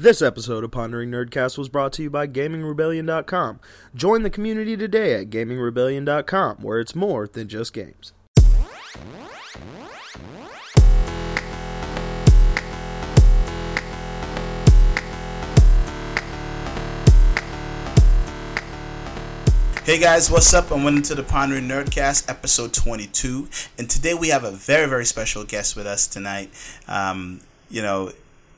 This episode of Pondering Nerdcast was brought to you by GamingRebellion.com. Join the community today at GamingRebellion.com, where it's more than just games. Hey guys, what's up? And welcome to the Pondering Nerdcast, episode 22. And today we have a very, very special guest with us tonight. Um, you know,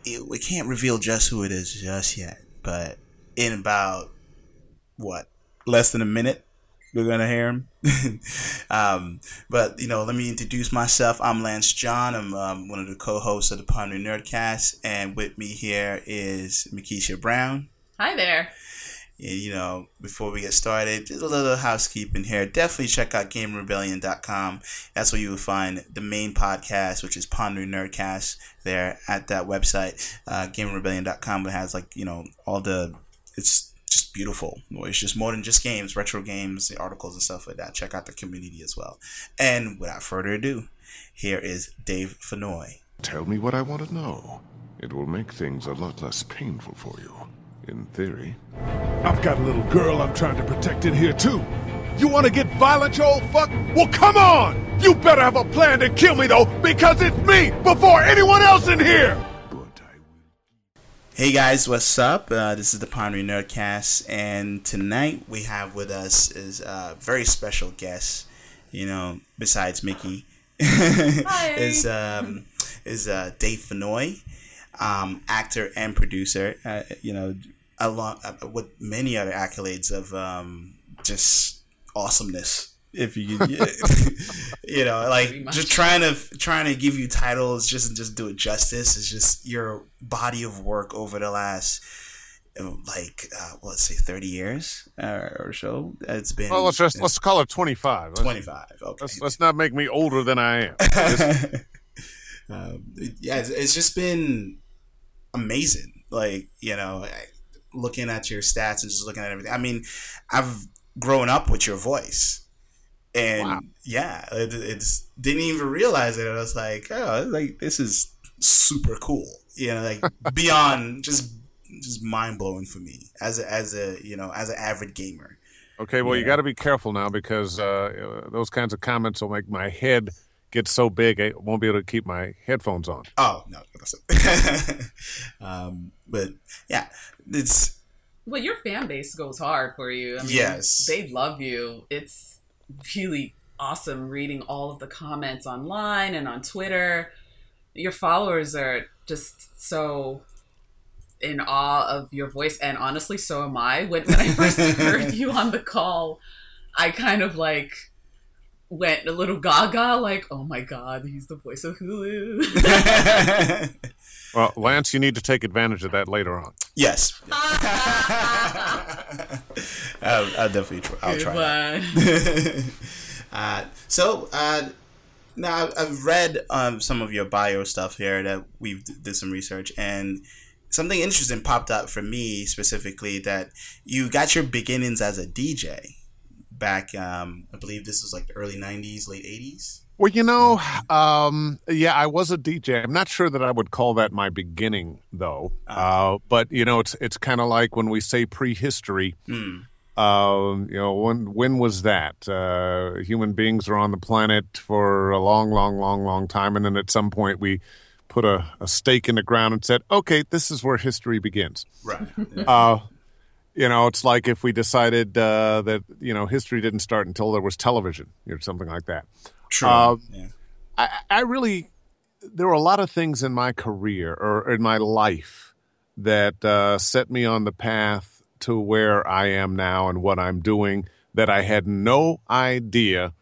it, we can't reveal just who it is just yet, but in about what less than a minute, we're gonna hear him. um, but you know, let me introduce myself. I'm Lance John. I'm um, one of the co-hosts of the Pondering Nerdcast, and with me here is Makisha Brown. Hi there. You know, before we get started, just a little housekeeping here. Definitely check out GameRebellion.com. That's where you will find the main podcast, which is Pondering Nerdcast, there at that website. Uh, GameRebellion.com it has, like, you know, all the. It's just beautiful. It's just more than just games, retro games, the articles and stuff like that. Check out the community as well. And without further ado, here is Dave Fennoy. Tell me what I want to know. It will make things a lot less painful for you. In theory. I've got a little girl I'm trying to protect in here too. You want to get violent, you old fuck? Well, come on! You better have a plan to kill me though, because it's me before anyone else in here. Hey guys, what's up? Uh, this is the Pondering Nerdcast, and tonight we have with us is a very special guest. You know, besides Mickey, is um, is uh, Dave Fennoy, um, actor and producer. Uh, you know, along uh, with many other accolades of um, just awesomeness. If you, you know, like just trying to trying to give you titles, just just do it justice. Is just your body of work over the last like uh, let's say thirty years uh, or so. It's been well. Let's just let's call it twenty five. Twenty five. Okay. Let's, let's, not make me older than I am. um, yeah, it's, it's just been amazing. Like you know, looking at your stats and just looking at everything. I mean, I've grown up with your voice, and wow. yeah, it, it's didn't even realize it. I was like, oh, like this is super cool. You know, like beyond just just mind blowing for me as a, as a you know as an avid gamer. Okay, well, you, you got to be careful now because uh, those kinds of comments will make my head get so big I won't be able to keep my headphones on. Oh no, um, but yeah, it's. Well, your fan base goes hard for you. I mean, yes, they love you. It's really awesome reading all of the comments online and on Twitter. Your followers are just so in awe of your voice, and honestly, so am I. When, when I first heard you on the call, I kind of like went a little gaga, like, oh my god, he's the voice of Hulu. well, Lance, you need to take advantage of that later on. Yes. I'll, I'll, definitely try. I'll try. uh, so, uh, now I've read um, some of your bio stuff here that we've did some research and something interesting popped up for me specifically that you got your beginnings as a DJ back. Um, I believe this was like the early '90s, late '80s. Well, you know, um, yeah, I was a DJ. I'm not sure that I would call that my beginning, though. Uh, but you know, it's it's kind of like when we say prehistory. Mm. You know, when when was that? Uh, human beings are on the planet for a long, long, long, long time, and then at some point we put a, a stake in the ground and said, "Okay, this is where history begins." Right. Uh, you know, it's like if we decided uh, that you know history didn't start until there was television or something like that. True. Uh, yeah. I, I really, there were a lot of things in my career or in my life that uh, set me on the path to where I am now and what I'm doing that I had no idea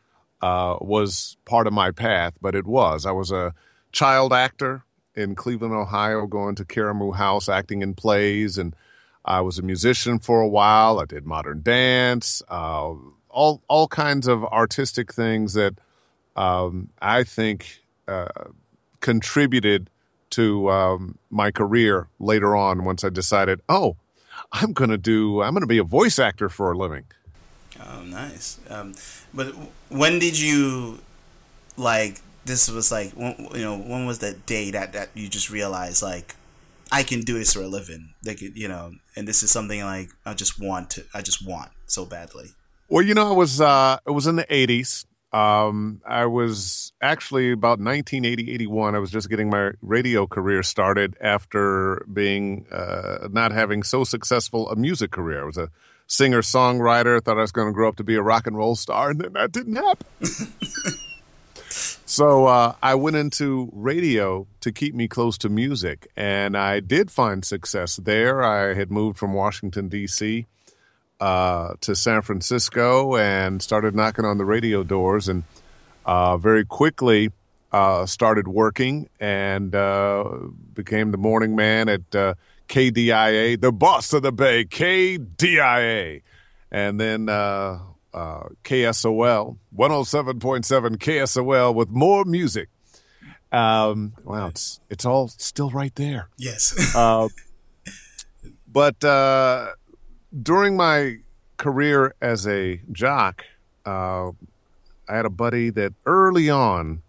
uh, was part of my path, but it was. I was a child actor in Cleveland, Ohio, going to Karamu House, acting in plays and I was a musician for a while. I did modern dance, uh, all all kinds of artistic things that um, I think uh, contributed to um, my career later on. Once I decided, oh, I'm going to do, I'm going to be a voice actor for a living. Oh, nice. Um, but when did you like? This was like, you know, when was that day that that you just realized like I can do this for a living. They could, you know, and this is something like I just want to. I just want so badly. Well, you know, it was uh, it was in the '80s. Um, I was actually about 1980, 81. I was just getting my radio career started after being uh, not having so successful a music career. I was a singer songwriter. Thought I was going to grow up to be a rock and roll star, and then that didn't happen. so uh, I went into radio to keep me close to music, and I did find success there. I had moved from Washington D.C uh, to San Francisco and started knocking on the radio doors, and uh, very quickly uh, started working and uh, became the morning man at uh, KDIA, the boss of the Bay, KDIA, and then uh, KSOL, 107.7 KSOL with more music. Um, wow, it's it's all still right there. Yes. Uh, but uh, during my career as a jock, uh, I had a buddy that early on,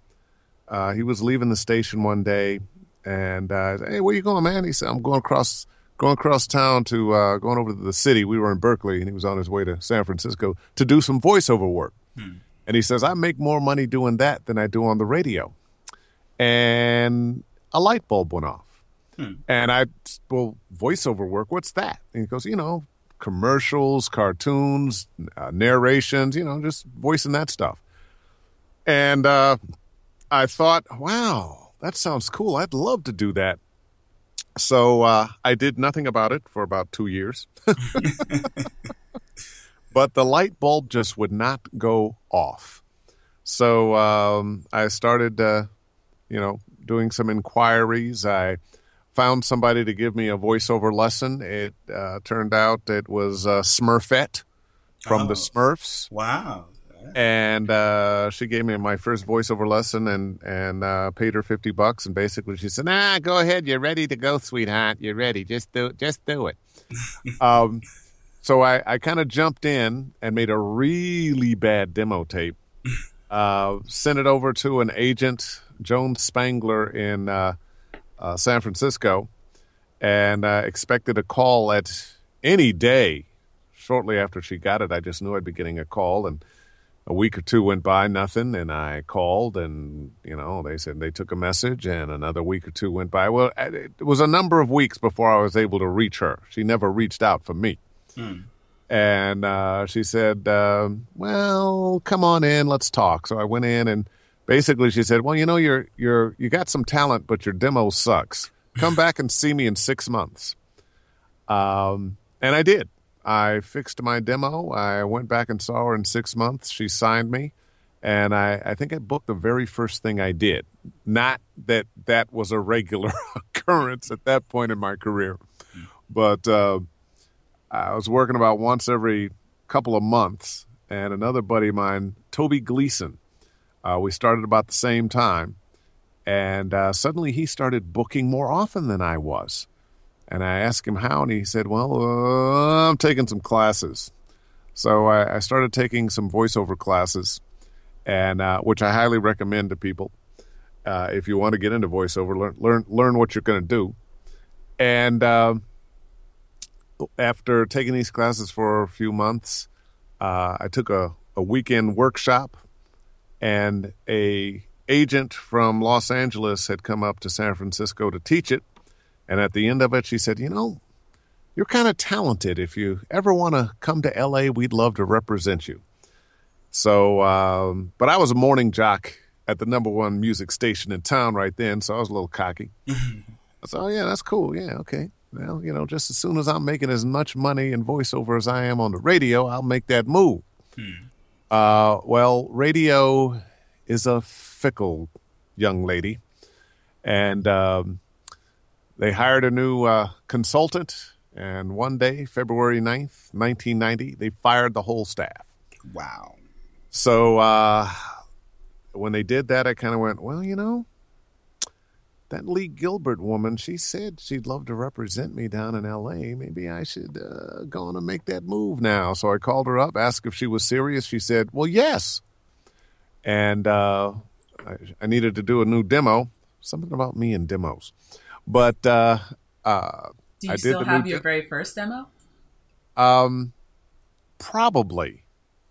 uh, he was leaving the station one day, and uh, hey, where you going, man? He said, I'm going across going across town to uh, going over to the city. We were in Berkeley, and he was on his way to San Francisco to do some voiceover work. Hmm. And he says, I make more money doing that than I do on the radio. And a light bulb went off. Hmm. And I, well, voiceover work, what's that? And he goes, you know, commercials, cartoons, uh, narrations, you know, just voicing that stuff. And uh, I thought, wow, that sounds cool. I'd love to do that. So uh, I did nothing about it for about two years. but the light bulb just would not go off. So um, I started, uh, you know, doing some inquiries. I found somebody to give me a voiceover lesson. It uh, turned out it was uh, Smurfette from oh. the Smurfs. Wow. And uh, she gave me my first voiceover lesson and and uh, paid her fifty bucks. And basically, she said, "Nah, go ahead. You're ready to go, sweetheart. You're ready. Just do just do it." um, so I, I kind of jumped in and made a really bad demo tape. Uh, sent it over to an agent, Joan Spangler in uh, uh, San Francisco, and uh, expected a call at any day. Shortly after she got it, I just knew I'd be getting a call, and a week or two went by, nothing, and I called, and you know they said they took a message, and another week or two went by. Well, it was a number of weeks before I was able to reach her. She never reached out for me. Hmm. And uh, she said, uh, "Well, come on in, let's talk." So I went in, and basically she said, "Well, you know, you're you're you got some talent, but your demo sucks. Come back and see me in six months." Um, and I did. I fixed my demo. I went back and saw her in six months. She signed me, and I, I think I booked the very first thing I did. Not that that was a regular occurrence at that point in my career, but uh, I was working about once every couple of months. And another buddy of mine, Toby Gleason, uh, we started about the same time. And uh, suddenly he started booking more often than I was. And I asked him how, and he said, Well, uh, I'm taking some classes. So I, I, started taking some voiceover classes, and uh, which I highly recommend to people. Uh, if you want to get into voiceover, learn learn, learn what you're going to do. And uh, after taking these classes for a few months, I took a, a weekend workshop and a agent from Los Angeles had come up to San Francisco to teach it. And at the end of it, she said, You know, you're kind of talented. If you ever want to come to LA, we'd love to represent you. So, um, but I was a morning jock at the number one music station in town right then, so I was a little cocky. so, oh, yeah, that's cool. Yeah, okay. Well, you know, just as soon as I'm making as much money in voiceover as I am on the radio, I'll make that move. Hmm. Uh, well, radio is a fickle young lady, and um, they hired a new uh, consultant. And one day, February 9th, 1990, they fired the whole staff. Wow. So uh, when they did that, I kind of went, well, you know, that Lee Gilbert woman, she said she'd love to represent me down in L.A. Maybe I should uh, go on and make that move now. So I called her up, asked if she was serious. She said, well, yes. And uh, I, I, needed to do a new demo. Something about me and demos. But uh, uh Do you I did still have your de- very first demo? um, probably,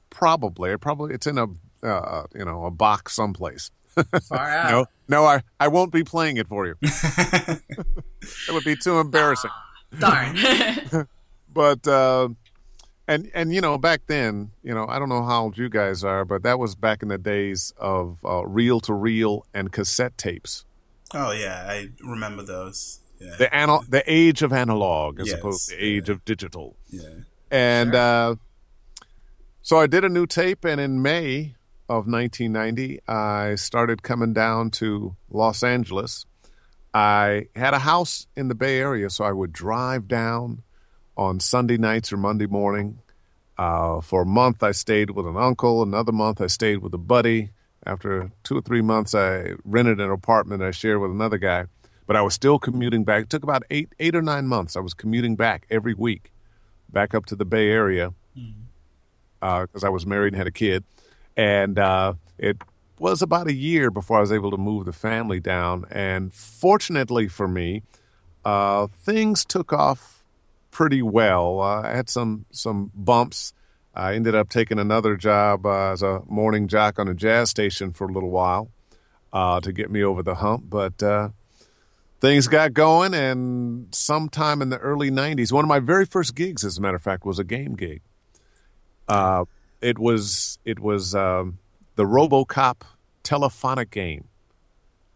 probably, probably it's in a uh, you know a box someplace. Far out. No, no, I I won't be playing it for you. it would be too embarrassing. Darn. but uh, and and you know back then you know i don't know how old you guys are but that was back in the days of uh, reel to reel and cassette tapes Oh yeah, I remember those. Yeah. the anal- the age of analog as Yes, opposed to the age of digital. Yeah. and uh, so i did a new tape and in may of 1990 i started coming down to los angeles. I had a house in the bay area so i would drive down on sunday nights or monday morning. Uh, for a month i stayed with an uncle. Another month i stayed with a buddy after two or three months i rented an apartment i shared with another guy but i was still commuting back it took about eight eight or nine months i was commuting back every week back up to the bay area because I was married and had a kid. And uh, it was about a year before I was able to move the family down. And fortunately for me, uh, things took off pretty well. Uh, I had some some bumps. I ended up taking another job uh, as a morning jock on a jazz station for a little while uh, to get me over the hump. But uh, things got going, and sometime in the early '90s, one of my very first gigs, as a matter of fact, was a game gig. Uh, it was it was um, the RoboCop telephonic game.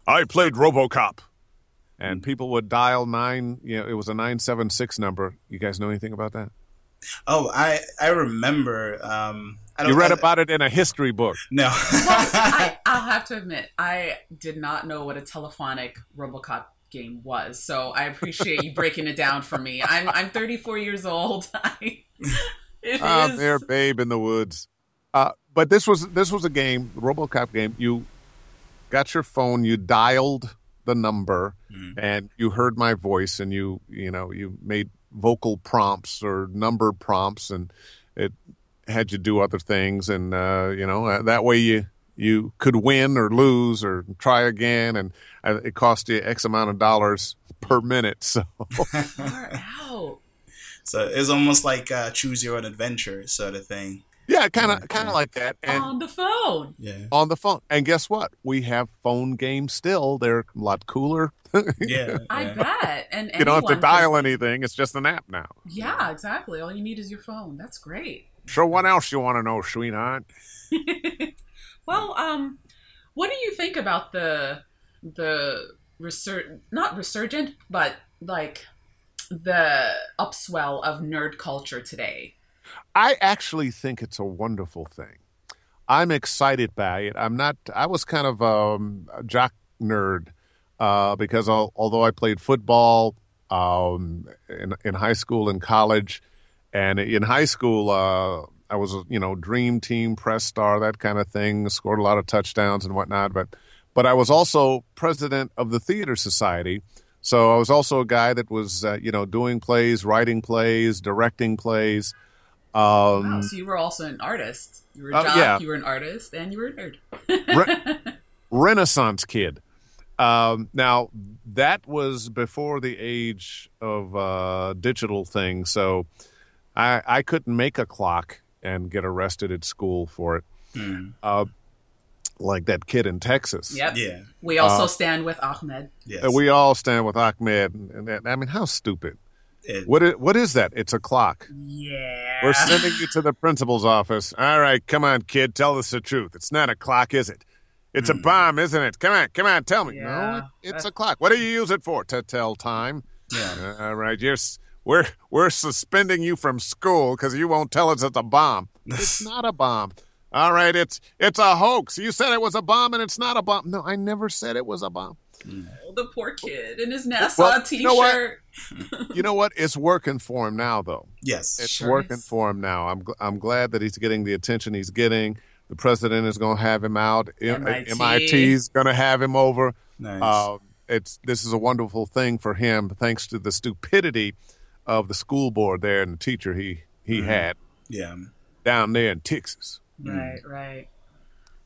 I played RoboCop, and people would dial nine. You know, it was a nine seven six number. You guys know anything about that? Oh, I I remember. Um, I don't, You read I- about it in a history book. No. well, I, I'll have to admit, I did not know what a telephonic RoboCop game was. So I appreciate you breaking it down for me. I'm I'm 34 years old. I, it Out is- there, babe in the woods. Uh, but this was this was a game, RoboCop game. You got your phone, you dialed the number, and you heard my voice, and you you know you made vocal prompts or number prompts, and it had you do other things, and uh, you know uh, that way you you could win or lose or try again, and uh, it cost you X amount of dollars per minute. So Far out. so it's almost like uh, choose your own adventure sort of thing. Yeah, kind of kind of like that, and. On the phone. Yeah. on the phone. And guess what? We have phone games still. They're a lot cooler. Yeah. I bet. And you don't have to dial can- anything. It's just an app now. Yeah, exactly. All you need is your phone. That's great. So what else you want to know, sweetheart? Well, um, what do you think about the the resur- not resurgent, but like the upswell of nerd culture today? I actually think it's a wonderful thing. I'm excited by it. I'm not. I was kind of um, a jock nerd uh, because al- although I played football um, in in high school and college, and in high school uh, I was you know dream team press star that kind of thing. Scored a lot of touchdowns and whatnot. But but I was also president of the theater society. So I was also a guy that was, uh, you know, doing plays, writing plays, directing plays. Um, Wow, so you were also an artist. You were a Uh, jock, yeah. you were an artist, and you were a nerd. Re- Renaissance kid. Um, now that was before the age of uh, digital things, so I, I couldn't make a clock and get arrested at school for it, Hmm. uh, like that kid in Texas. Yep. Yeah. We also Uh, stand with Ahmed. Yes. We all stand with Ahmed, and, and that- I mean, how stupid! It- What is, what is that? It's a clock. Yeah. We're sending you to the principal's office. All right, come on, kid, tell us the truth. It's not a clock, is it? It's a hmm. bomb, isn't it? Come on, come on, tell me. no, Yeah, it, it's a clock. What do you use it for? To tell time. yeah. Uh, all right, you're we're we're suspending you from school because you won't tell us it's a bomb. It's not a bomb. All right, it's it's a hoax. You said it was a bomb, and it's not a bomb. No, I never said it was a bomb. Hmm. Oh, the poor kid in his NASA Well, t-shirt. you know what? You know what? It's working for him now, though. Yes. It's Sure working is. for him now. I'm gl- I'm glad that he's getting the attention he's getting. The president is going to have him out. MIT. MIT's going to have him over. Nice. Uh, it's this is a wonderful thing for him, thanks to the stupidity of the school board there and the teacher he he Mm-hmm. had yeah. down there in Texas. Right, right.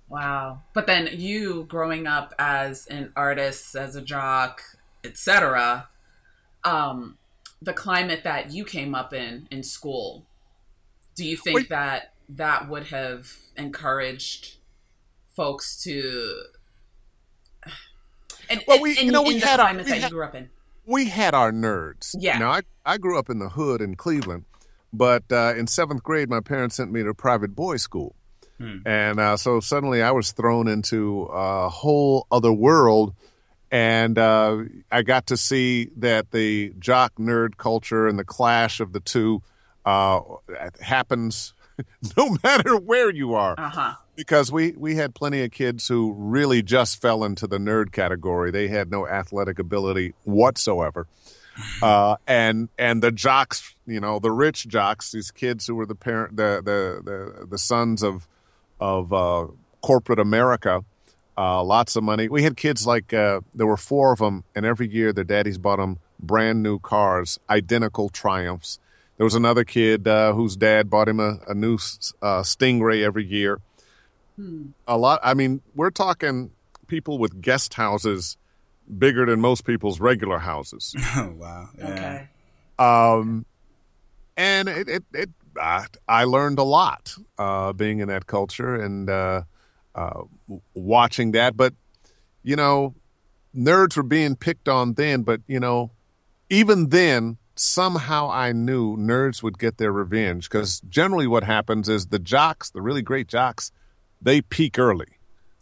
Wow. But then you growing up as an artist, as a jock, etc. um, the climate that you came up in in school, do you think Wait. that that would have encouraged folks to? And, Well, we- in, you know, we had our- climate we that had- you grew up in. we had our nerds. Yeah. Now I, I grew up in the hood in Cleveland, but uh, in seventh grade, my parents sent me to private boys' school, and uh, so suddenly I was thrown into a whole other world, and uh, I got to see that the jock nerd culture and the clash of the two uh, happens no matter where you are Uh huh. because we we had plenty of kids who really just fell into the nerd category. They had no athletic ability whatsoever, uh, and and the jocks, you know, the rich jocks, these kids who were the parent, the the the, the sons of of uh, corporate America. Uh, lots of money. We had kids like uh, there were four of them, and every year their daddies bought them brand new cars, identical Triumphs. There was another kid uh, whose dad bought him a, a new uh, Stingray every year a lot i mean we're talking people with guest houses bigger than most people's regular houses Oh wow. Yeah. Okay. um and it it, it I, I learned a lot uh being in that culture and uh watching that but you know nerds were being picked on then but you know even then somehow i knew nerds would get their revenge because generally what happens is the jocks the really great jocks they peak early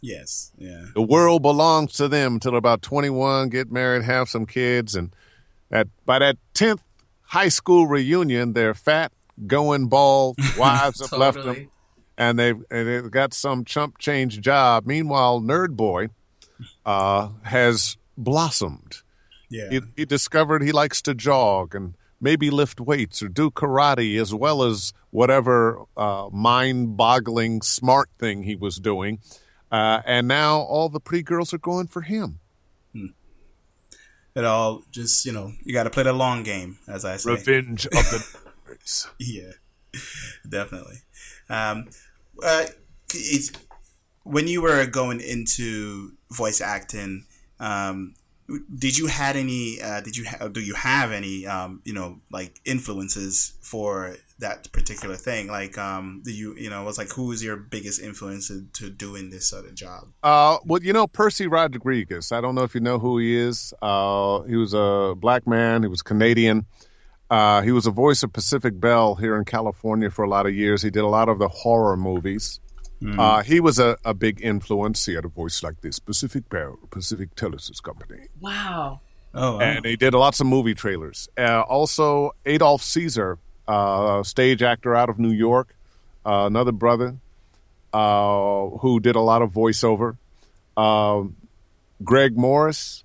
Yes. Yeah. the world belongs to them till about 21 get married have some kids and at by that 10th high school reunion they're fat going bald wives have left them Totally. And they've, and they've got some chump change job meanwhile nerd boy uh, has blossomed Yeah. he, he discovered he likes to jog and maybe lift weights or do karate as well as whatever uh, mind-boggling smart thing he was doing uh, and now all the pretty girls are going for him it all just you know you got to play the long game, as I say. revenge of the nerds Yeah, definitely. Um, uh, it's, when you were going into voice acting, um, did you had any? Uh, did you ha- do you have any? Um, you know, like influences for that particular thing? Like, um, do you you know was like who was your biggest influence to, to doing this sort of job? Uh, well, you know Percy Rodriguez. I don't know if you know who he is. Uh, he was a black man. He was Canadian. Uh, he was a voice of Pacific Bell here in California for a lot of years. He did a lot of the horror movies. Uh, he was a, a big influence. He had a voice like this, Pacific Bell, Pacific Telesis Company, Wow. Oh, wow. and he did lots of movie trailers. Uh, also, Adolph Caesar, uh, stage actor out of New York, uh, another brother uh, who did a lot of voiceover. Um Greg Morris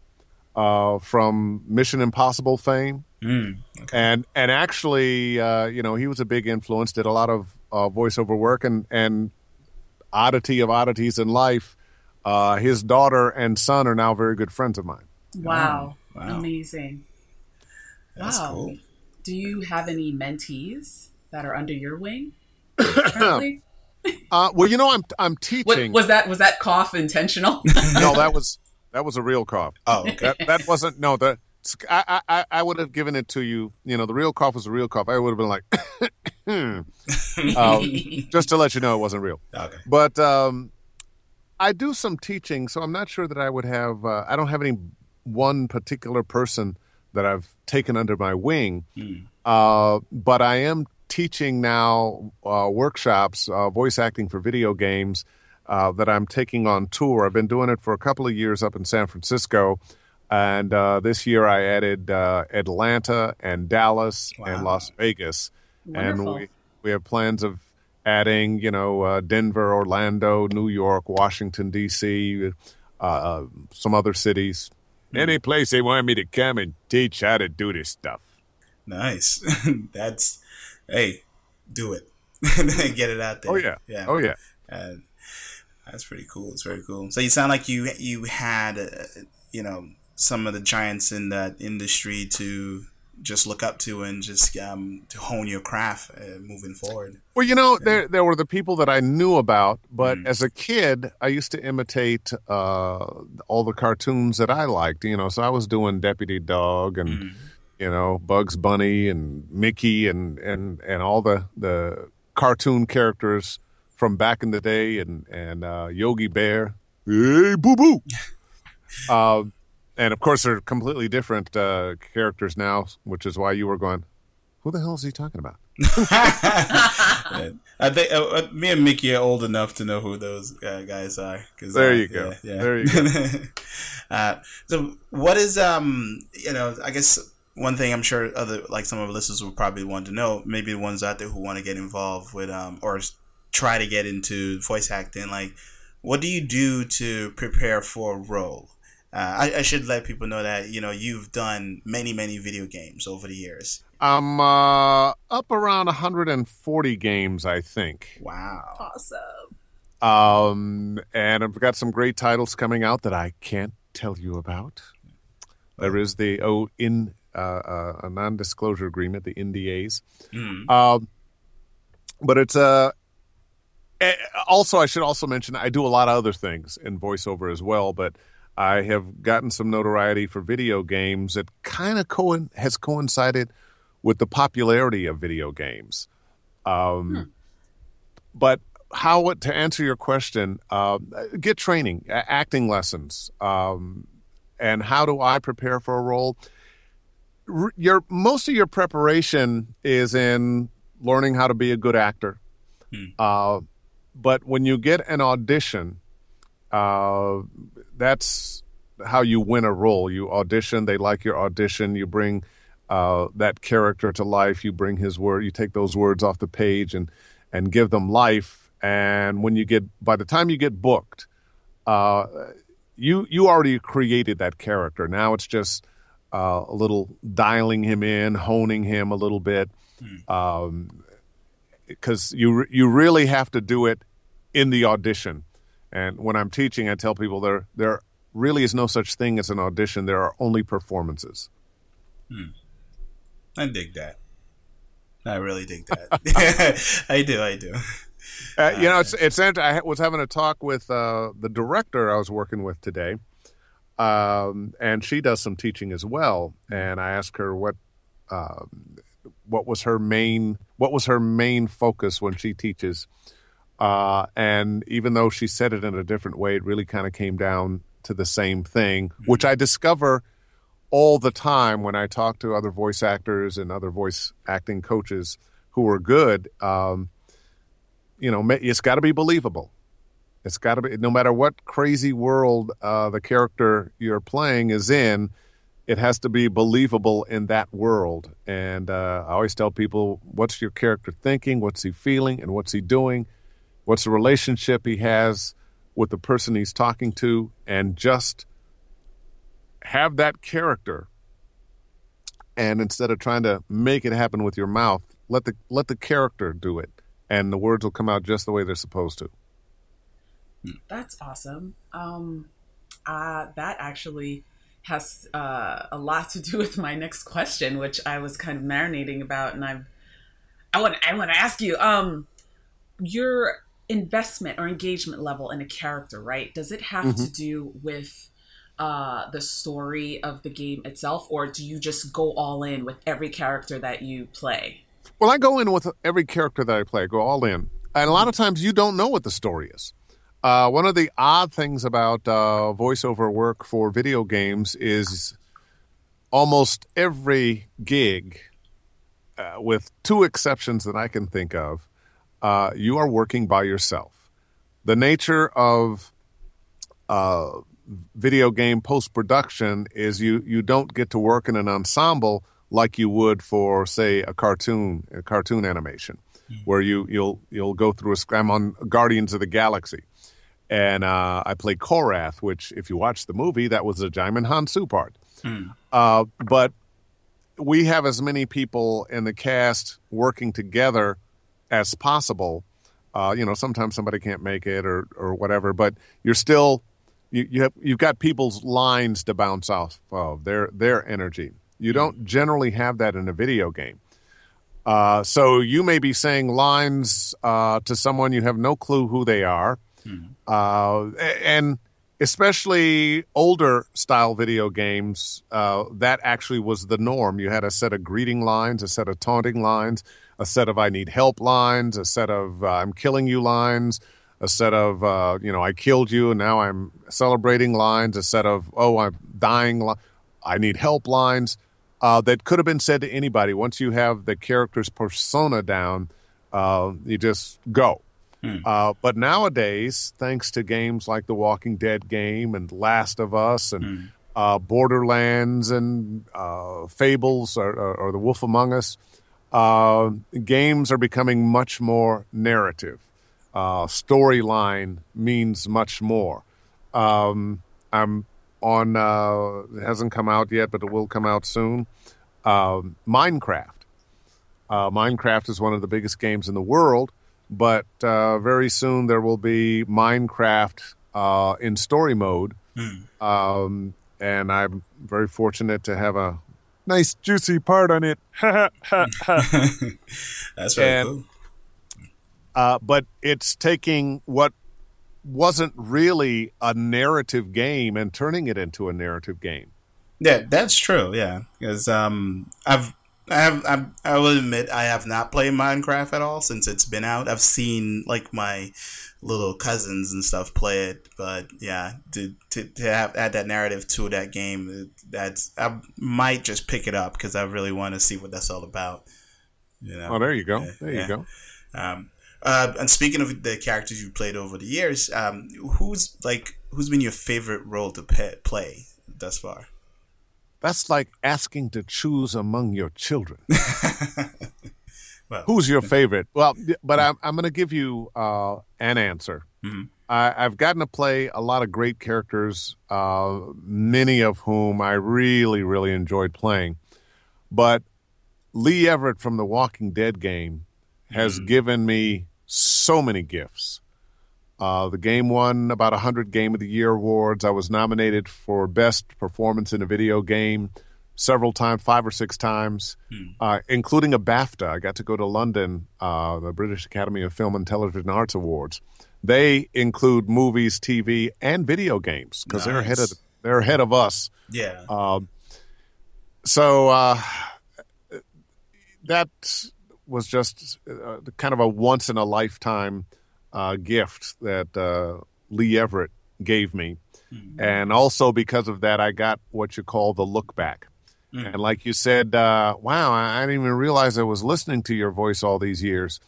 uh, from Mission Impossible fame, Mm, okay. and and actually, uh, you know, he was a big influence. Did a lot of uh, voiceover work, and and oddity of oddities in life. Uh, his daughter and son are now very good friends of mine. Wow. Wow. Amazing. That's wow. cool. Do you have any mentees that are under your wing? currently? Uh, well, you know, I'm I'm What, teaching. was that was that cough intentional? no, that was that was a real cough. Oh, okay. That that wasn't no. The I, I I would have given it to you. You know, the real cough was a real cough. I would have been like, uh, just to let you know it wasn't real. okay. But um, I do some teaching, so I'm not sure that I would have. Uh, I don't have any one particular person that I've taken under my wing, uh, but I am teaching now uh, workshops, uh, voice acting for video games. Uh, that I'm taking on tour. I've been doing it for a couple of years up in San Francisco, and uh, this year I added uh, Atlanta and Dallas and Las Vegas, Wonderful. and we we have plans of adding, you know, uh, Denver, Orlando, New York, Washington D.C., uh, uh, some other cities. Any place they want me to come and teach how to do this stuff. Nice. That's hey, do it. Get it out there. Oh yeah, Yeah. oh yeah. Uh, that's pretty cool. It's very cool. So you sound like you you had you know some of the giants in that industry to just look up to and just um, to hone your craft uh, moving forward. Well, you know, there there were the people that I knew about, but as a kid, I used to imitate uh, all the cartoons that I liked. You know, so I was doing Deputy Dawg and you know Bugs Bunny and Mickey and and and all the the cartoon characters from back in the day, and and uh, Yogi Bear, hey boo boo. And of course, they're completely different uh, characters now, which is why you were going, "Who the hell is he talking about?" I think uh, uh, me and Mickey are old enough to know who those uh, guys are. Cause, there uh, you go. Yeah, yeah. There you go. Uh, so, what is um, you know, I guess one thing I'm sure other like some of our listeners will probably want to know, maybe the ones out there who want to get involved with um or try to get into voice acting, like what do you do to prepare for a role? Uh, I, I, should let people know that you know you've done many many video games over the years. I'm uh, up around 140 games, I think. Wow, awesome. Um, and I've got some great titles coming out that I can't tell you about. There is the oh in uh, uh, a non-disclosure agreement, the NDAs. Mm. Um, but it's a. Uh, also, I should also mention I do a lot of other things in voiceover as well, but I have gotten some notoriety for video games that kind of co- has coincided with the popularity of video games. Um, hmm. But how to answer your question? Uh, get training, acting lessons, um, and how do I prepare for a role? Your most of your preparation is in learning how to be a good actor. Hmm. Uh, but when you get an audition, uh, that's how you win a role. You audition, they like your audition, you bring uh, that character to life, you bring his word, you take those words off the page and and give them life. And when you get, by the time you get booked, uh, you you already created that character. Now it's just uh, a little dialing him in, honing him a little bit, because um, you you really have to do it in the audition. And when I'm teaching, I tell people there there really is no such thing as an audition. There are only performances. Hmm. I dig that. I really dig that. I do. I do. Uh, you know, it's it's. I was having a talk with uh, the director I was working with today, um, and she does some teaching as well. And I asked her what um, what was her main what was her main focus when she teaches uh, and even though she said it in a different way, it really kind of came down to the same thing, which I discover all the time when I talk to other voice actors and other voice acting coaches who are good. Um, you know, it's got to be believable. It's got to be, no matter what crazy world uh, the character you're playing is in, it has to be believable in that world. And uh, I always tell people, what's your character thinking? What's he feeling? And what's he doing? What's the relationship he has with the person he's talking to, and just have that character. And instead of trying to make it happen with your mouth, let the let the character do it, and the words will come out just the way they're supposed to. That's awesome. Um, uh, that actually has uh, a lot to do with my next question, which I was kind of marinating about, and I'm I want I want to ask you. Um, your investment or engagement level in a character, right? Does it have mm-hmm. to do with uh, the story of the game itself, or do you just go all in with every character that you play? Well, I go in with every character that I play. I go all in, and a lot of times you don't know what the story is. Uh, one of the odd things about uh, voiceover work for video games is almost every gig, uh, with two exceptions that I can think of, uh, you are working by yourself. The nature of uh, video game post production is you you don't get to work in an ensemble like you would for say a cartoon a cartoon animation, mm-hmm. where you you'll you'll go through a scram on Guardians of the Galaxy, and uh, I play Korath, which if you watch the movie that was the Djimon Hounsou part, mm. uh, but we have as many people in the cast working together as possible. Uh, you know, sometimes somebody can't make it or or whatever, but you're still you, you have you've got people's lines to bounce off of their their energy. You don't generally have that in a video game. Uh, so you may be saying lines uh, to someone you have no clue who they are, mm-hmm. uh, and especially older style video games, uh, that actually was the norm. You had a set of greeting lines, a set of taunting lines, a set of I need help lines, a set of uh, I'm killing you lines, a set of uh, you know I killed you and now I'm celebrating lines, a set of oh I'm dying, li- I need help lines uh, that could have been said to anybody. Once you have the character's persona down, uh, you just go. Uh, but nowadays, thanks to games like the Walking Dead game and Last of Us and uh, Borderlands and uh, Fables or, or, or The Wolf Among Us, uh, games are becoming much more narrative. Uh, Storyline means much more. Um, I'm on, uh, it hasn't come out yet, but it will come out soon. Um Minecraft. Uh, Minecraft is one of the biggest games in the world, but uh, very soon there will be Minecraft uh, in story mode. Um, and I'm very fortunate to have a nice, juicy part on it. That's very And- cool. uh, but it's taking what wasn't really a narrative game and turning it into a narrative game. Yeah, that's true. Yeah, because um, I've I have I've, I will admit I have not played Minecraft at all since it's been out. I've seen like my little cousins and stuff play it, but yeah, to to, to have add that narrative to that game, that's I might just pick it up because I really want to see what that's all about. You know. Oh, there you go. There yeah. you go. Um, uh, and speaking of the characters you've played over the years, um, who's like who's been your favorite role to pe- play thus far? That's like asking to choose among your children. Well, Who's your favorite? Well, but I'm, I'm going to give you uh, an answer. Mhm. I, I've gotten to play a lot of great characters, uh, many of whom I really, really enjoyed playing. But Lee Everett from the Walking Dead game has given me so many gifts. Uh, the game won about 100 Game of the Year awards. I was nominated for Best Performance in a Video Game several times, five or six times, uh, including a BAFTA. I got to go to London, uh, the British Academy of Film and Television Arts Awards. They include movies, TV, and video games because they're ahead of they're ahead of us. yeah, Um, so uh, that was just uh, kind of a once in a lifetime uh, gift that uh, Lee Everett gave me. And also because of that, I got what you call the look back. And like you said, uh, wow, I I didn't even realize I was listening to your voice all these years.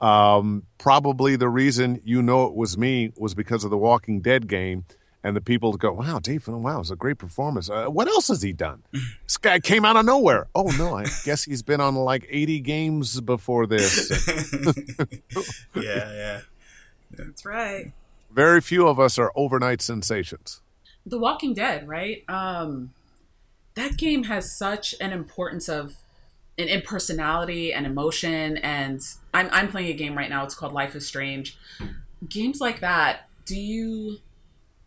Um, probably the reason you know it was me was because of the Walking Dead game. And the people go, wow, Dave, wow, it was a great performance. Uh, what else has he done? this guy came out of nowhere. Oh, no, I guess he's been on like 80 games before this. yeah, yeah. That's right. Very few of us are overnight sensations. The Walking Dead, right? Um, that game has such an importance of in, in personality and emotion. And I'm I'm playing a game right now. It's called Life is Strange. Games like that. Do you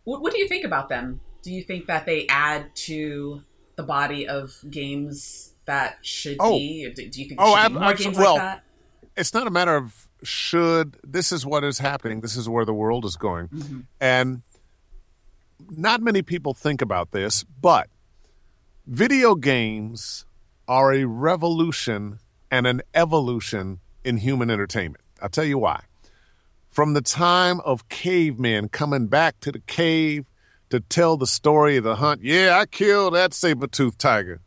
what, what do you think about them? Do you think that they add to the body of games that should Oh. be? Do, you think Oh, ab- more abso- games well, like that? it's not a matter of should this is what is happening this is where the world is going mm-hmm. and not many people think about this but video games are a revolution and an evolution in human entertainment i'll tell you why from the time of cavemen coming back to the cave to tell the story of the hunt yeah i killed that saber-toothed tiger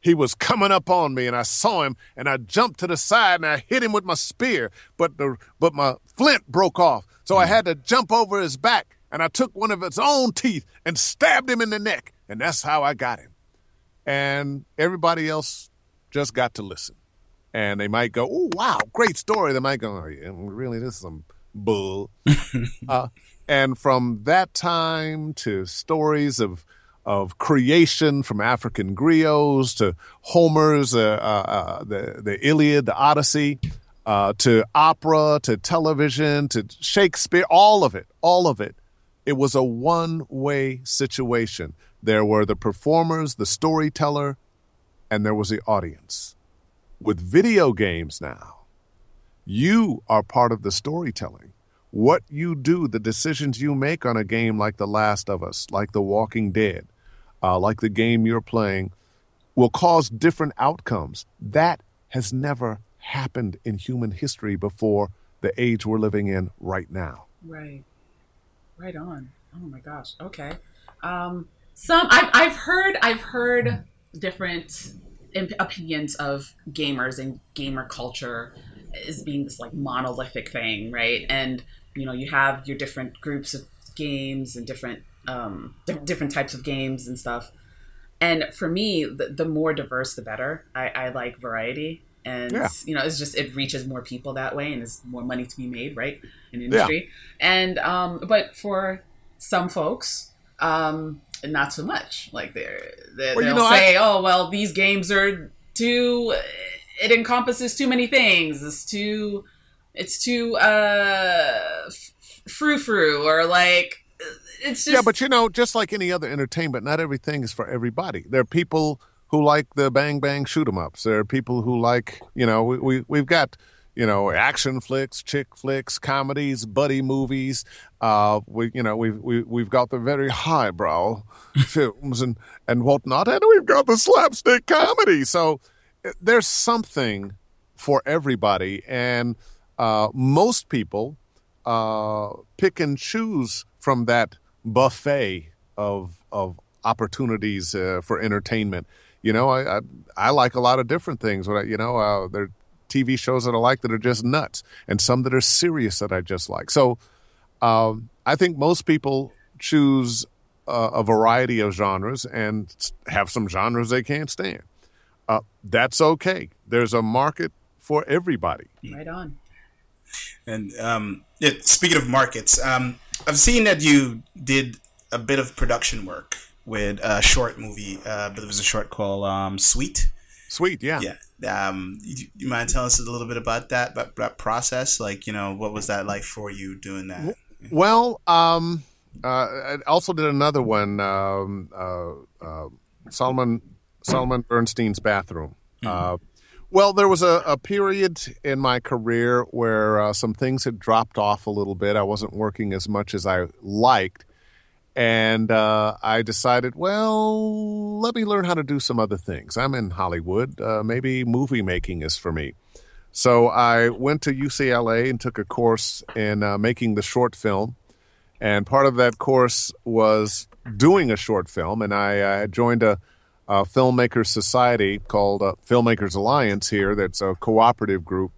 he was coming up on me and I saw him and I jumped to the side and I hit him with my spear, but the but my flint broke off. So I mm. had to jump over his back and I took one of his own teeth and stabbed him in the neck. And that's how I got him. And everybody else just got to listen. And they might go, Oh wow, great story. They might go, Oh yeah, really this is some bull. uh, and from that time to stories of of creation from African griots to Homer's uh, uh, uh, the the Iliad, the Odyssey, uh, to opera, to television, to Shakespeare, all of it, all of it. It was a one way situation. There were the performers, the storyteller, and there was the audience. With video games now, you are part of the storytelling. what you do, the decisions you make on a game like The Last of Us, like The Walking Dead, uh, like the game you're playing, will cause different outcomes. That has never happened in human history before the age we're living in right now. Right. Right on. Oh my gosh. Okay. Um, some I've, I've heard I've heard different opinions of gamers and gamer culture as being this like monolithic thing, right? And you know, you have your different groups of games and different um, different types of games and stuff. And for me, the, the more diverse, the better. I, I like variety, and yeah. you know, it's just it reaches more people that way, and there's more money to be made, right, in industry. Yeah. And um, but for some folks, um, not so much. Like they're, they will say, I... "Oh, well, these games are too. It encompasses too many things. It's too. It's too uh, frou frou, or like." It's just... yeah, but you know, just like any other entertainment, not everything is for everybody. There are people who like the bang bang shoot 'em ups. There are people who like, you know, we, we we've got you know, action flicks, chick flicks, comedies, buddy movies. Uh, we, you know, we've we, we've got the very highbrow films and and whatnot, and we've got the slapstick comedy. So eh, there's something for everybody, and uh, most people uh, pick and choose from that buffet of of opportunities uh, for entertainment. You know, I, I, I like a lot of different things. But you know, uh, there TV shows that I like that are just nuts, and some that are serious that I just like. So um, I think most people choose a, a, variety of genres and have some genres they can't stand. Uh, that's okay. There's a market for everybody. Right on. And um, yeah, speaking of markets, um, I've seen that you did a bit of production work with a short movie. Uh, but it was a short called um, Sweet. Sweet, yeah. Yeah. Um, you, you, mind telling us a little bit about that, about that process? Like, you know, what was that like for you doing that? Well, um, uh, I also did another one, um, uh, uh, Solomon Solomon Bernstein's bathroom. Mm-hmm. well, there was a, a, period in my career where uh, some things had dropped off a little bit. I wasn't working as much as I liked, and uh, I decided, well, let me learn how to do some other things. I'm in Hollywood. Uh, maybe movie making is for me. So I went to UCLA and took a course in uh, making the short film. And part of that course was doing a short film. And I uh, joined a, a filmmakers society called uh, Filmmakers Alliance here, that's a cooperative group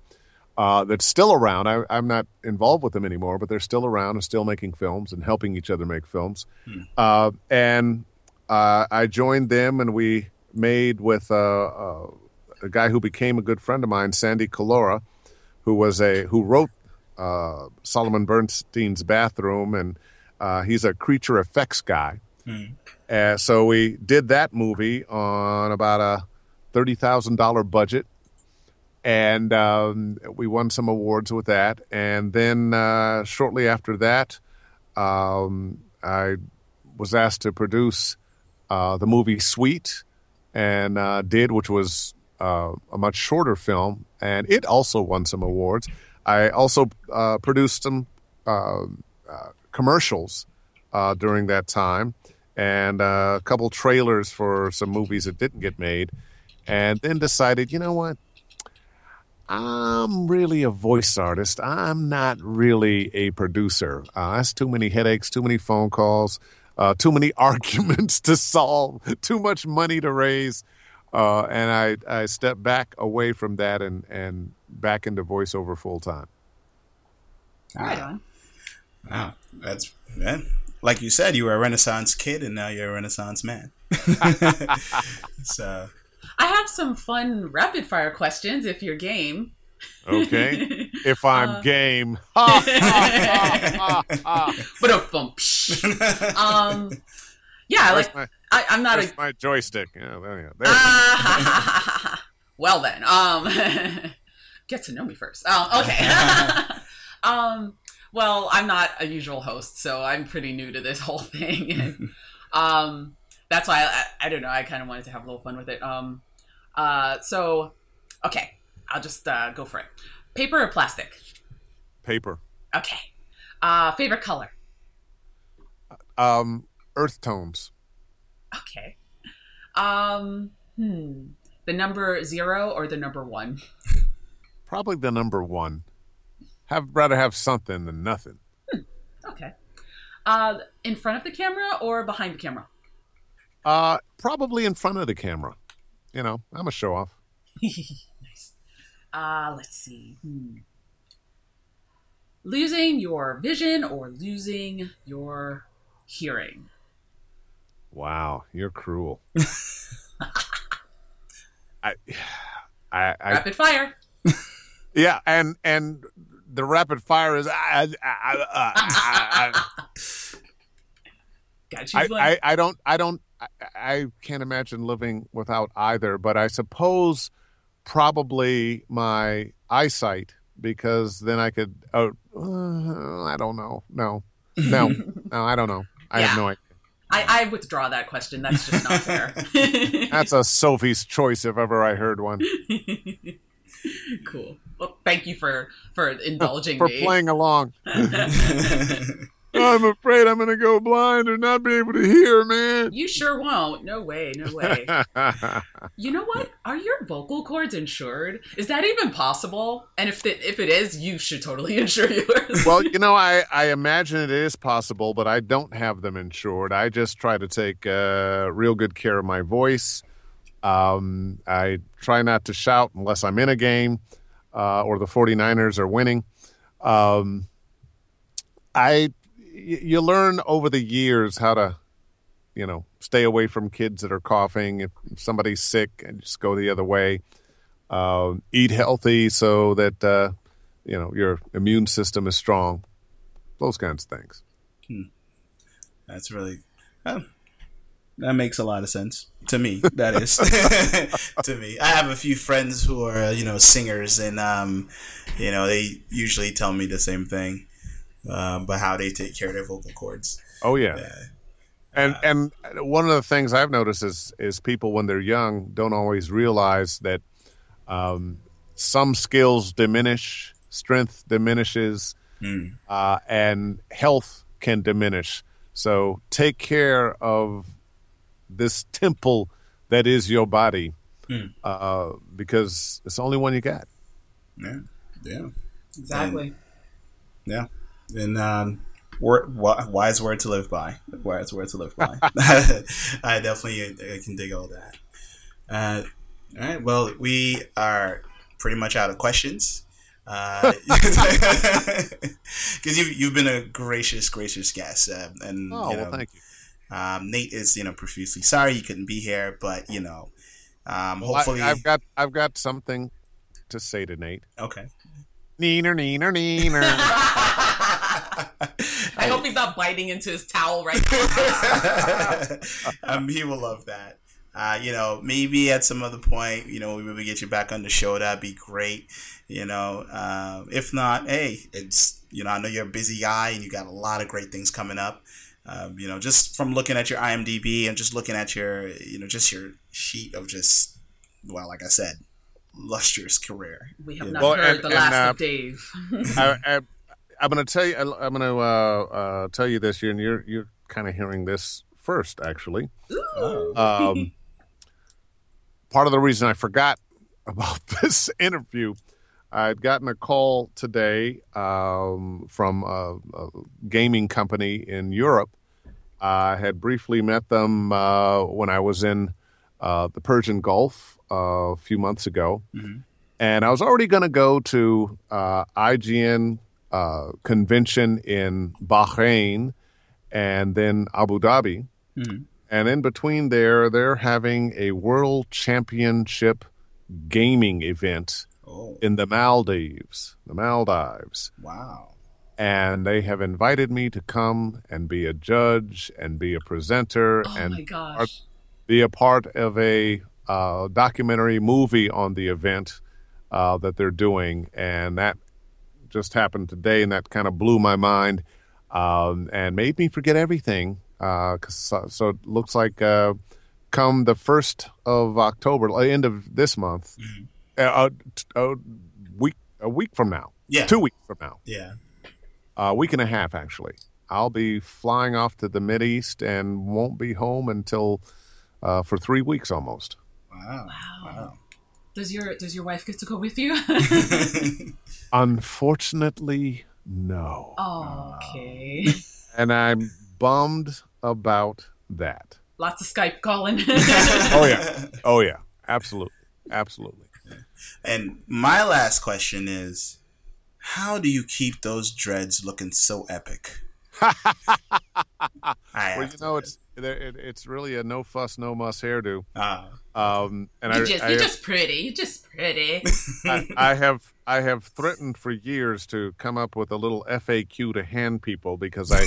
uh, that's still around. I, am not involved with them anymore, but they're still around and still making films and helping each other make films. Hmm. Uh, and uh, I joined them, and we made with uh, uh, a guy who became a good friend of mine, Sandy Collora, who was a who wrote uh, Solomon Bernstein's Bathroom, and he's a creature effects guy. Hmm. so we did that movie on about a thirty thousand dollar budget and um, we won some awards with that. And then uh, shortly after that, um, I was asked to produce uh, the movie Sweet, and uh, did, which was uh, a much shorter film, and it also won some awards. I also uh, produced some uh, commercials during that time, and a couple trailers for some movies that didn't get made, and then decided, you know what? I'm really a voice artist. I'm not really a producer. Uh, that's too many headaches, too many phone calls, uh, too many arguments to solve, too much money to raise. Uh, and I, I stepped back away from that and, and back into voiceover full time. Right on. Wow. That's, man. Like you said, you were a Renaissance kid and now you're a Renaissance man. so I have some fun rapid fire questions if you're game. Okay. if I'm uh, game. but a bump. um yeah, like my, I, am not a my joystick. Yeah, there, there uh, well then, um get to know me first. Oh, okay. um well, I'm not a usual host, so I'm pretty new to this whole thing. um that's why I, I, don't know. I kind of wanted to have a little fun with it. Um, uh, so, okay, I'll just uh, go for it. Paper or plastic? Paper. Okay. Uh, favorite color? Um, earth tones. Okay. Um, hmm. The number zero or the number one? Probably the number one. Have rather have something than nothing. Okay. Uh, in front of the camera or behind the camera? Uh, probably in front of the camera. You know, I'm a show off. nice. Uh, let's see. Hmm. Losing your vision or losing your hearing? Wow, you're cruel. I, I, I, Rapid fire. yeah, and and the rapid fire is. I, I, I, choose I. I, I don't I don't I, I can't imagine living without either, but I suppose probably my eyesight because then I could. Oh, uh, I don't know. No, no, no. I don't know. I have no idea. I, I withdraw that question. That's just not fair. That's a Sophie's choice if ever I heard one. cool. Well, thank you for for indulging For me. playing along. I'm afraid I'm going to go blind or not be able to hear, man. you sure won't. No way. No way. You know what? Are your vocal cords insured? Is that even possible? And if it, if it is, you should totally insure yours. well, you know, I, I imagine it is possible, but I don't have them insured. I just try to take uh, real good care of my voice. Um, I try not to shout unless I'm in a game uh, or the 49ers are winning. Um, I you learn over the years how to you know stay away from kids that are coughing. If somebody's sick and just go the other way. Um, eat healthy so that uh, you know your immune system is strong. Those kinds of things. That's really that makes a lot of sense to me. That is. To me. I have a few friends who are you know singers, and um, you know they usually tell me the same thing, um, but how they take care of their vocal cords. oh yeah Yeah. and and one of the things i've noticed is is people when they're young don't always realize that um, some skills diminish strength diminishes Hmm. uh, and health can diminish. So take care of this temple that is your body, Hmm. uh, because it's the only one you got. Yeah, yeah, exactly. yeah. And um, word, wi- wise word to live by. Wise word to live by. I definitely I can dig all that. Uh, all right. Well, we are pretty much out of questions. Because you've, you've been a gracious, gracious guest, uh, and Oh you know, well, thank you. Um, Nate is, you know, profusely sorry he couldn't be here, but you know, um, Well, hopefully, I, have got I've got something to say to Nate. okay. Neener, neener, neener. I hope he's not biting into his towel right now. um, he will love that. Uh, you know, maybe at some other point, you know, we maybe get you back on the show. That'd be great. You know, um, if not, hey, it's you know, I know you're a busy guy and you got a lot of great things coming up. Um, you know, just from looking at your IMDb and just looking at your, you know, just your sheet of just, well, like I said, lustrous career. We have not know. Well, heard and- the and, last uh, of Dave. I, I, I'm going to tell you. I'm going to uh, uh, tell you this, and you're you're kind of hearing this first, actually. Um, part of the reason I forgot about this interview, I'd gotten a call today um, from a, a gaming company in Europe. I had briefly met them uh, when I was in uh, the Persian Gulf uh, a few months ago, and I was already going to go to uh, IGN uh, convention in Bahrain and then Abu Dhabi. And in between there, they're having a world championship gaming event oh, in the Maldives, the Maldives. wow. And they have invited me to come and be a judge and be a presenter oh and be a part of a uh, documentary movie on the event uh, that they're doing. And that just happened today, and that kind of blew my mind um, and made me forget everything. Uh, 'cause so, so it looks like uh, come the 1st of October, uh, end of this month, uh, a, a week, a week from now, Yeah. two weeks from now, Yeah. a week and a half actually. I'll be flying off to the Mid East and won't be home until uh, for three weeks almost. Wow! Wow. Wow. Does your does your wife get to go with you? Unfortunately, no. oh, okay. And I'm bummed about that. Lots of Skype calling. Oh yeah. Oh yeah. Absolutely. Absolutely. And my last question is, how do you keep those dreads looking so epic? I Well, you know, know it's it, it's really a no fuss, no muss hairdo. Ah, Um, and I, you just I, you're have, just pretty. You're just pretty. I, I have I have threatened for years to come up with a little FAQ to hand people because I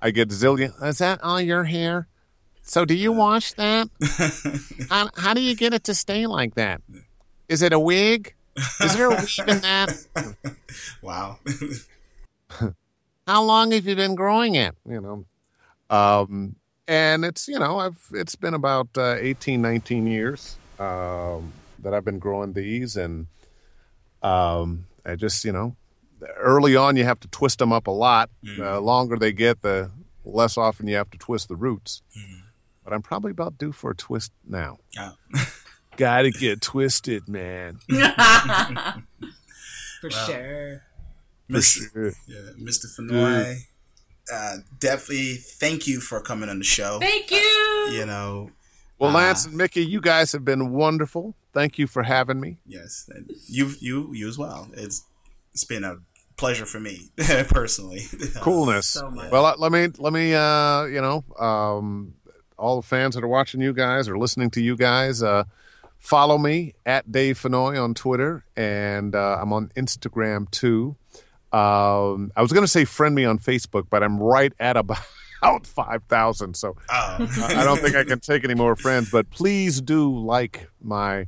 I get zillion. Is that all your hair? So do you wash that? How, how do you get it to stay like that? Is it a wig? Is there a wig in that? wow. how long have you been growing it you know um and it's you know i've it's been about uh, 18 19 years um that i've been growing these and um i just you know early on you have to twist them up a lot the longer they get the less often you have to twist the roots but i'm probably about due for a twist now Oh. gotta get twisted man For sure. For Mr. Yeah, Mr. Fennoy, uh, definitely thank you for coming on the show. Thank you. You know, well Ah. lance and mickey you guys have been wonderful thank you for having me yes, and you, you, you as well. It's it's been a pleasure for me personally. coolness. So. Well, uh, let me let me uh, you know, um, all the fans that are watching you guys or listening to you guys, uh, follow me at Dave Fennoy on Twitter, and uh, I'm on Instagram too. Um, I was going to say friend me on Facebook, but I'm right at about five thousand, so Oh. I don't think I can take any more friends. But please do like my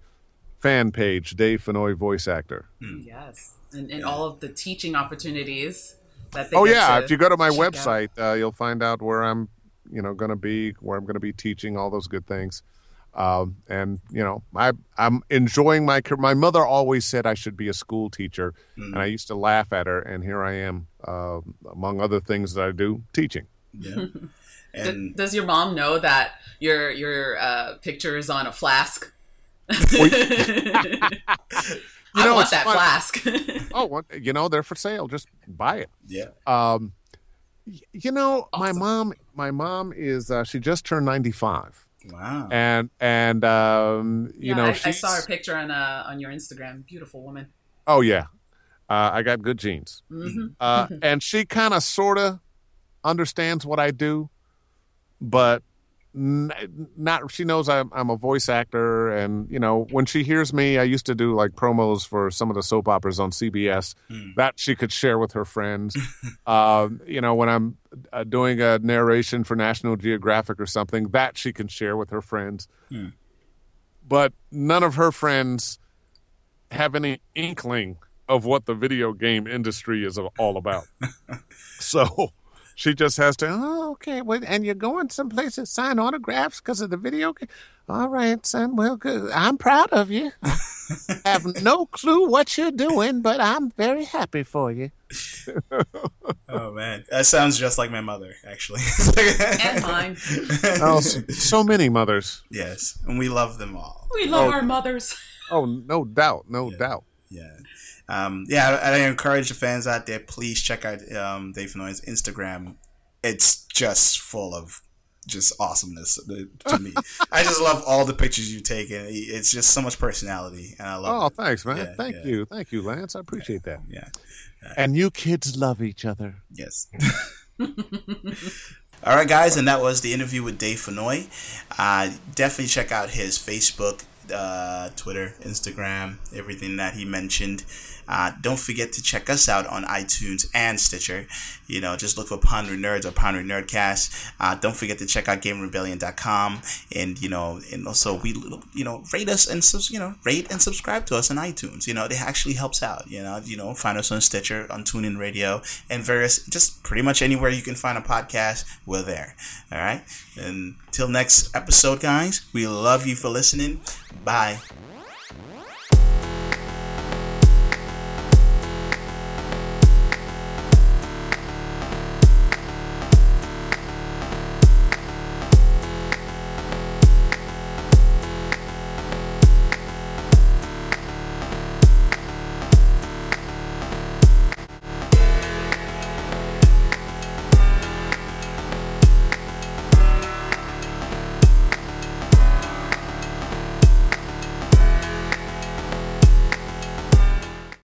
fan page, Dave Fennoy, voice actor. Yes, and, and all of the teaching opportunities that they. Oh yeah, if you go to my website, uh, you'll find out where I'm, you know, going to be, where I'm going to be teaching, all those good things. Um, and you know, I I'm enjoying my career. My mother always said I should be a school teacher, and I used to laugh at her. And here I am, uh, among other things that I do, teaching. yeah. And does your mom know that your your uh, picture is on a flask? I know, want that fun. flask. Oh, what, you know, they're for sale. Just buy it. yeah. Um, you know, my mom, my mom is uh, she just turned ninety five, Wow. and and um, you yeah, know, I, I saw her picture on uh, on your Instagram. Beautiful woman. Oh yeah, uh, I got good genes, hmm uh, and she kind of sort of understands what I do, but n- not. She knows I'm, I'm a voice actor, and you know when she hears me, I used to do like promos for some of the soap operas on CBS that she could share with her friends. um, you know when I'm uh, doing a narration for National Geographic or something, that she can share with her friends. But none of her friends have any inkling of what the video game industry is all about. so she just has to, oh, okay. Well, and you're going someplace to sign autographs because of the video game? All right, son. Well, good. I'm proud of you. I have no clue what you're doing, but I'm very happy for you. Oh man, that sounds just like my mother, actually. And mine. Oh, so, so many mothers. yes, and we love them all. We love Oh. our mothers. Oh, no doubt. No doubt. Yeah. Um, yeah, I, I encourage the fans out there, please check out um, Dave Fennoy's Instagram. It's just full of just awesomeness uh, to me. I just love all the pictures you take, and it's just so much personality, and I love Oh, it. thanks, man. Yeah, Thank yeah. you. Thank you, Lance. I appreciate that. Yeah, And you kids love each other. yes. All right, guys, and that was the interview with Dave Fenoy. Uh, definitely check out his Facebook, uh, Twitter, Instagram, everything that he mentioned. Uh, don't forget to check us out on iTunes and Stitcher. You know, just look for Pondering Nerds or Pondering Nerdcast. Uh, don't forget to check out GameRebellion.com and you know, and also we you know rate us and you know rate and subscribe to us on iTunes. You know, it actually helps out. You know, you know, find us on Stitcher, on TuneIn Radio, and various just pretty much anywhere you can find a podcast. We're there. All right. Until next episode, guys. We love you for listening. Bye.